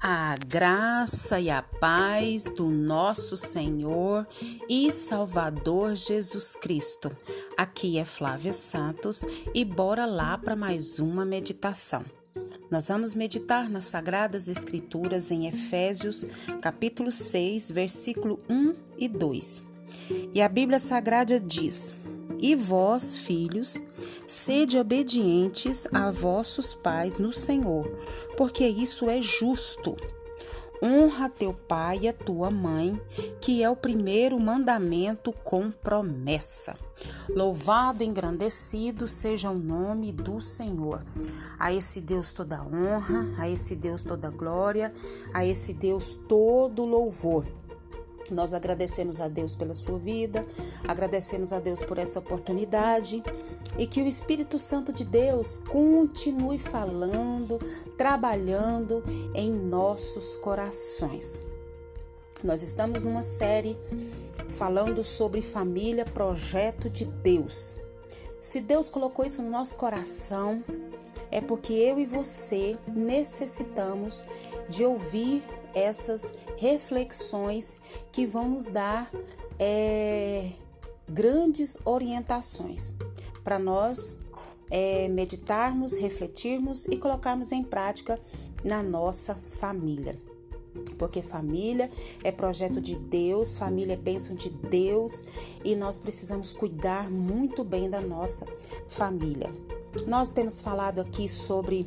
A graça e a paz do nosso Senhor e Salvador Jesus Cristo. Aqui é Flávia Santos e bora lá para mais uma meditação. Nós vamos meditar nas Sagradas Escrituras em Efésios, capítulo 6, versículo 1 e 2. E a Bíblia Sagrada diz: E vós, filhos, sede obedientes a vossos pais no Senhor, porque isso é justo. Honra teu pai e a tua mãe, que é o primeiro mandamento com promessa. Louvado engrandecido seja o nome do Senhor. A esse Deus toda honra, a esse Deus toda glória, a esse Deus todo louvor. Nós agradecemos a Deus pela sua vida, agradecemos a Deus por essa oportunidade e que o Espírito Santo de Deus continue falando, trabalhando em nossos corações. Nós estamos numa série falando sobre família, projeto de Deus. Se Deus colocou isso no nosso coração, é porque eu e você necessitamos de ouvir essas reflexões que vão nos dar é, grandes orientações para nós é, meditarmos, refletirmos e colocarmos em prática na nossa família. Porque família é projeto de Deus, família é bênção de Deus e nós precisamos cuidar muito bem da nossa família. Nós temos falado aqui sobre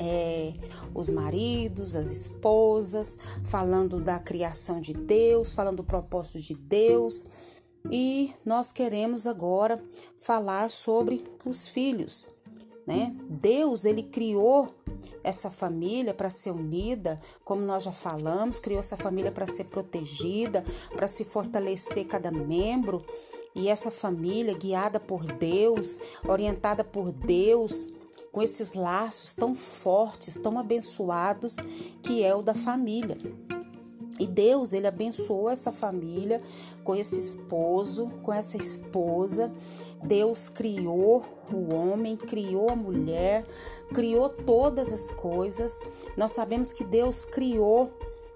é, os maridos, as esposas, falando da criação de Deus, falando do propósito de Deus. E nós queremos agora falar sobre os filhos, né? Deus, ele criou essa família para ser unida, como nós já falamos, criou essa família para ser protegida, para se fortalecer cada membro. E essa família guiada por Deus, orientada por Deus, com esses laços tão fortes, tão abençoados que é o da família. E Deus, ele abençoou essa família com esse esposo, com essa esposa. Deus criou o homem, criou a mulher, criou todas as coisas. Nós sabemos que Deus criou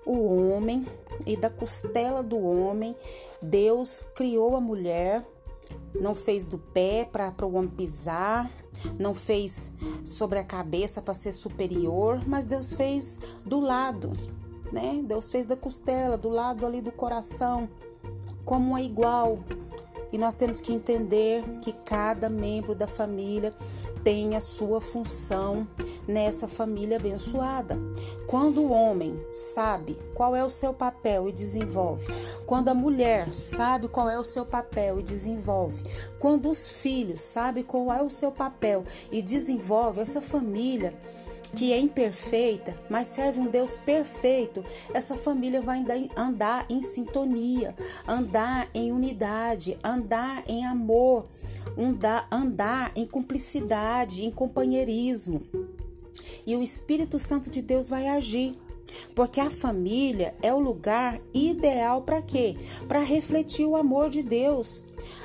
o homem e da costela do homem, Deus criou a mulher. Não fez do pé para o homem pisar, não fez sobre a cabeça para ser superior, mas Deus fez do lado, né? Deus fez da costela, do lado ali do coração, como é igual. E nós temos que entender que cada membro da família tem a sua função nessa família abençoada. Quando o homem sabe qual é o seu papel e desenvolve, quando a mulher sabe qual é o seu papel e desenvolve, quando os filhos sabem qual é o seu papel e desenvolve, essa família que é imperfeita, mas serve um Deus perfeito, essa família vai andar em sintonia, andar em unidade, andar em amor, andar em cumplicidade, em companheirismo. E o Espírito Santo de Deus vai agir. Porque a família é o lugar ideal para quê? Para refletir o amor de Deus.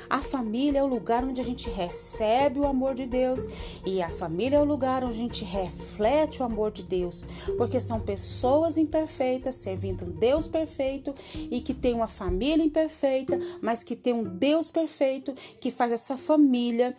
A família é o lugar onde a gente recebe o amor de Deus e a família é o lugar onde a gente reflete o amor de Deus, porque são pessoas imperfeitas servindo um Deus perfeito e que tem uma família imperfeita, mas que tem um Deus perfeito que faz essa família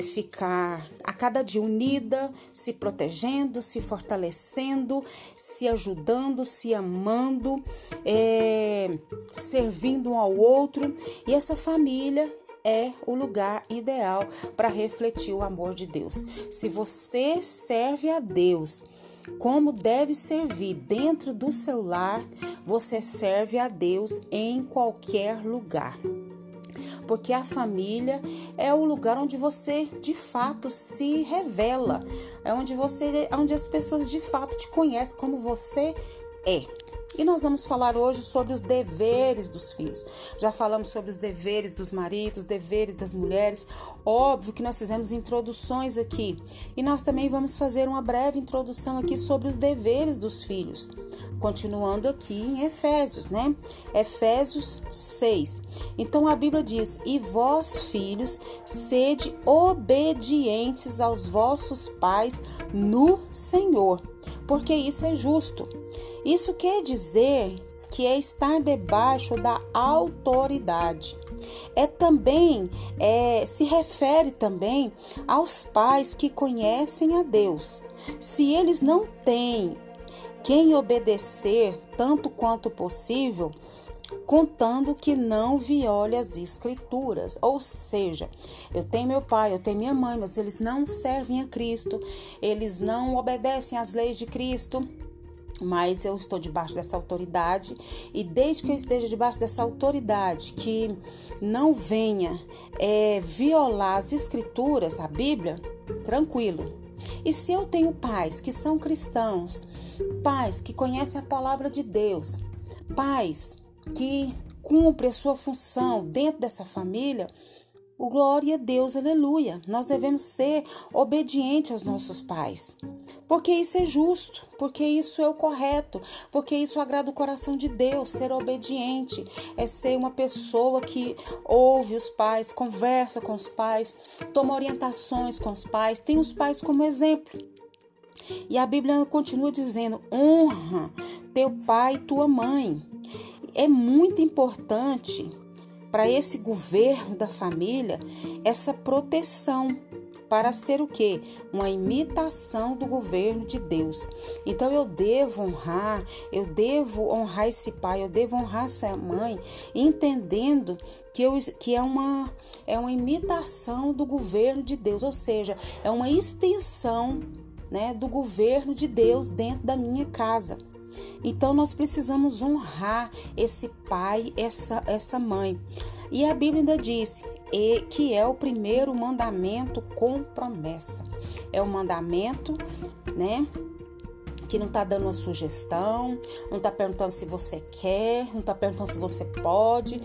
ficar a cada dia unida, se protegendo, se fortalecendo, se ajudando, se amando, é, servindo um ao outro. E essa família é o lugar ideal para refletir o amor de Deus. Se você serve a Deus, como deve servir dentro do seu lar, você serve a Deus em qualquer lugar. Porque a família é o lugar onde você de fato se revela, é onde você, onde as pessoas de fato te conhecem como você é. E nós vamos falar hoje sobre os deveres dos filhos. Já falamos sobre os deveres dos maridos, deveres das mulheres. Óbvio que nós fizemos introduções aqui. E nós também vamos fazer uma breve introdução aqui sobre os deveres dos filhos. Continuando aqui em Efésios, né? Efésios 6. Então a Bíblia diz: E vós, filhos, sede obedientes aos vossos pais no Senhor, porque isso é justo. Isso quer dizer que é estar debaixo da autoridade. É também, é, se refere também aos pais que conhecem a Deus. Se eles não têm quem obedecer tanto quanto possível, contando que não viole as escrituras. Ou seja, eu tenho meu pai, eu tenho minha mãe, mas eles não servem a Cristo, eles não obedecem às leis de Cristo mas eu estou debaixo dessa autoridade e desde que eu esteja debaixo dessa autoridade que não venha é, violar as escrituras, a Bíblia, tranquilo. E se eu tenho pais que são cristãos, pais que conhecem a palavra de Deus, pais que cumprem a sua função dentro dessa família, o glória a Deus, aleluia. Nós devemos ser obedientes aos nossos pais. Porque isso é justo, porque isso é o correto, porque isso agrada o coração de Deus. Ser obediente é ser uma pessoa que ouve os pais, conversa com os pais, toma orientações com os pais, tem os pais como exemplo. E a Bíblia continua dizendo: honra teu pai e tua mãe. É muito importante para esse governo da família essa proteção para ser o que? Uma imitação do governo de Deus. Então eu devo honrar, eu devo honrar esse pai, eu devo honrar essa mãe, entendendo que, eu, que é, uma, é uma imitação do governo de Deus, ou seja, é uma extensão né, do governo de Deus dentro da minha casa. Então nós precisamos honrar esse pai, essa, essa mãe. E a Bíblia ainda diz: e que é o primeiro mandamento com promessa. É o mandamento, né? Que não está dando uma sugestão, não está perguntando se você quer, não está perguntando se você pode,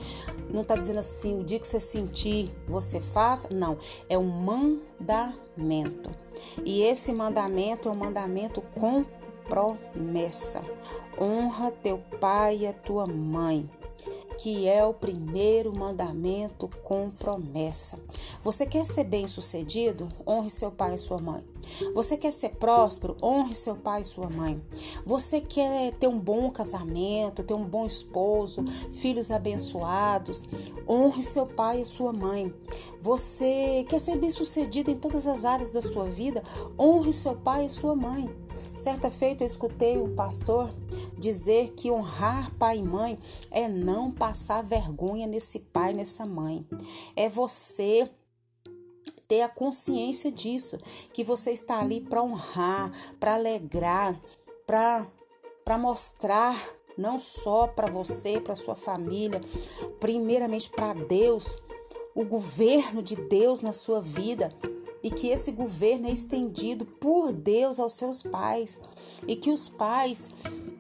não está dizendo assim, o dia que você sentir, você faça. Não, é um mandamento. E esse mandamento é um mandamento com promessa. Honra teu pai e a tua mãe que é o primeiro mandamento com promessa. Você quer ser bem-sucedido? Honre seu pai e sua mãe. Você quer ser próspero? Honre seu pai e sua mãe. Você quer ter um bom casamento, ter um bom esposo, filhos abençoados? Honre seu pai e sua mãe. Você quer ser bem-sucedido em todas as áreas da sua vida? Honre seu pai e sua mãe. Certa feita eu escutei um pastor dizer que honrar pai e mãe é não passar vergonha nesse pai, nessa mãe. É você ter a consciência disso, que você está ali para honrar, para alegrar, para para mostrar não só para você, para sua família, primeiramente para Deus, o governo de Deus na sua vida e que esse governo é estendido por Deus aos seus pais e que os pais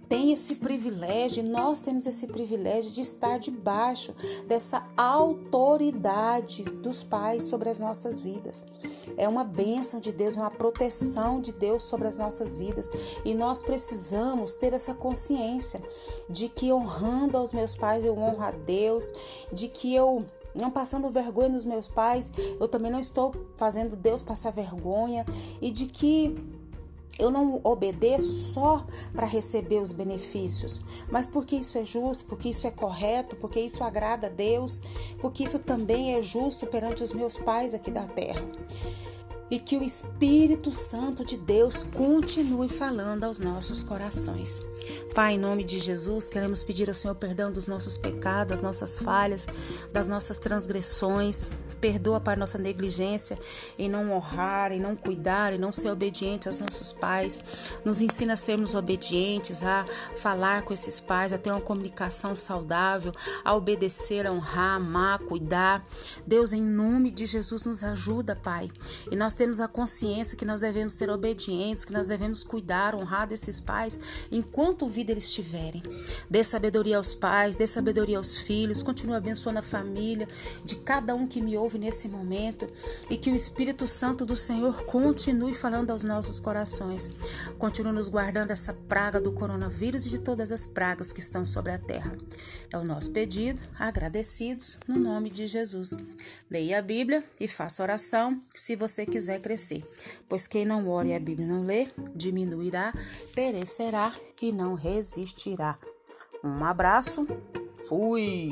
tem esse privilégio, nós temos esse privilégio de estar debaixo dessa autoridade dos pais sobre as nossas vidas. É uma bênção de Deus, uma proteção de Deus sobre as nossas vidas. E nós precisamos ter essa consciência de que honrando aos meus pais eu honro a Deus, de que eu não passando vergonha nos meus pais, eu também não estou fazendo Deus passar vergonha e de que eu não obedeço só para receber os benefícios, mas porque isso é justo, porque isso é correto, porque isso agrada a Deus, porque isso também é justo perante os meus pais aqui da terra e que o Espírito Santo de Deus continue falando aos nossos corações. Pai, em nome de Jesus, queremos pedir ao Senhor perdão dos nossos pecados, das nossas falhas, das nossas transgressões. Perdoa, Pai, nossa negligência em não honrar, em não cuidar, em não ser obediente aos nossos pais. Nos ensina a sermos obedientes, a falar com esses pais, a ter uma comunicação saudável, a obedecer, a honrar, amar, cuidar. Deus, em nome de Jesus, nos ajuda, Pai. E nós temos a consciência que nós devemos ser obedientes, que nós devemos cuidar, honrar desses pais enquanto vida vida eles tiverem. Dê sabedoria aos pais, dê sabedoria aos filhos, continue abençoando a família de cada um que me ouve nesse momento e que o Espírito Santo do Senhor continue falando aos nossos corações. Continue nos guardando essa praga do coronavírus e de todas as pragas que estão sobre a terra. É o nosso pedido, agradecidos, no nome de Jesus. Leia a Bíblia e faça oração se você quiser crescer, pois quem não ora e a Bíblia não lê, diminuirá, perecerá e não resistirá. Um abraço, fui!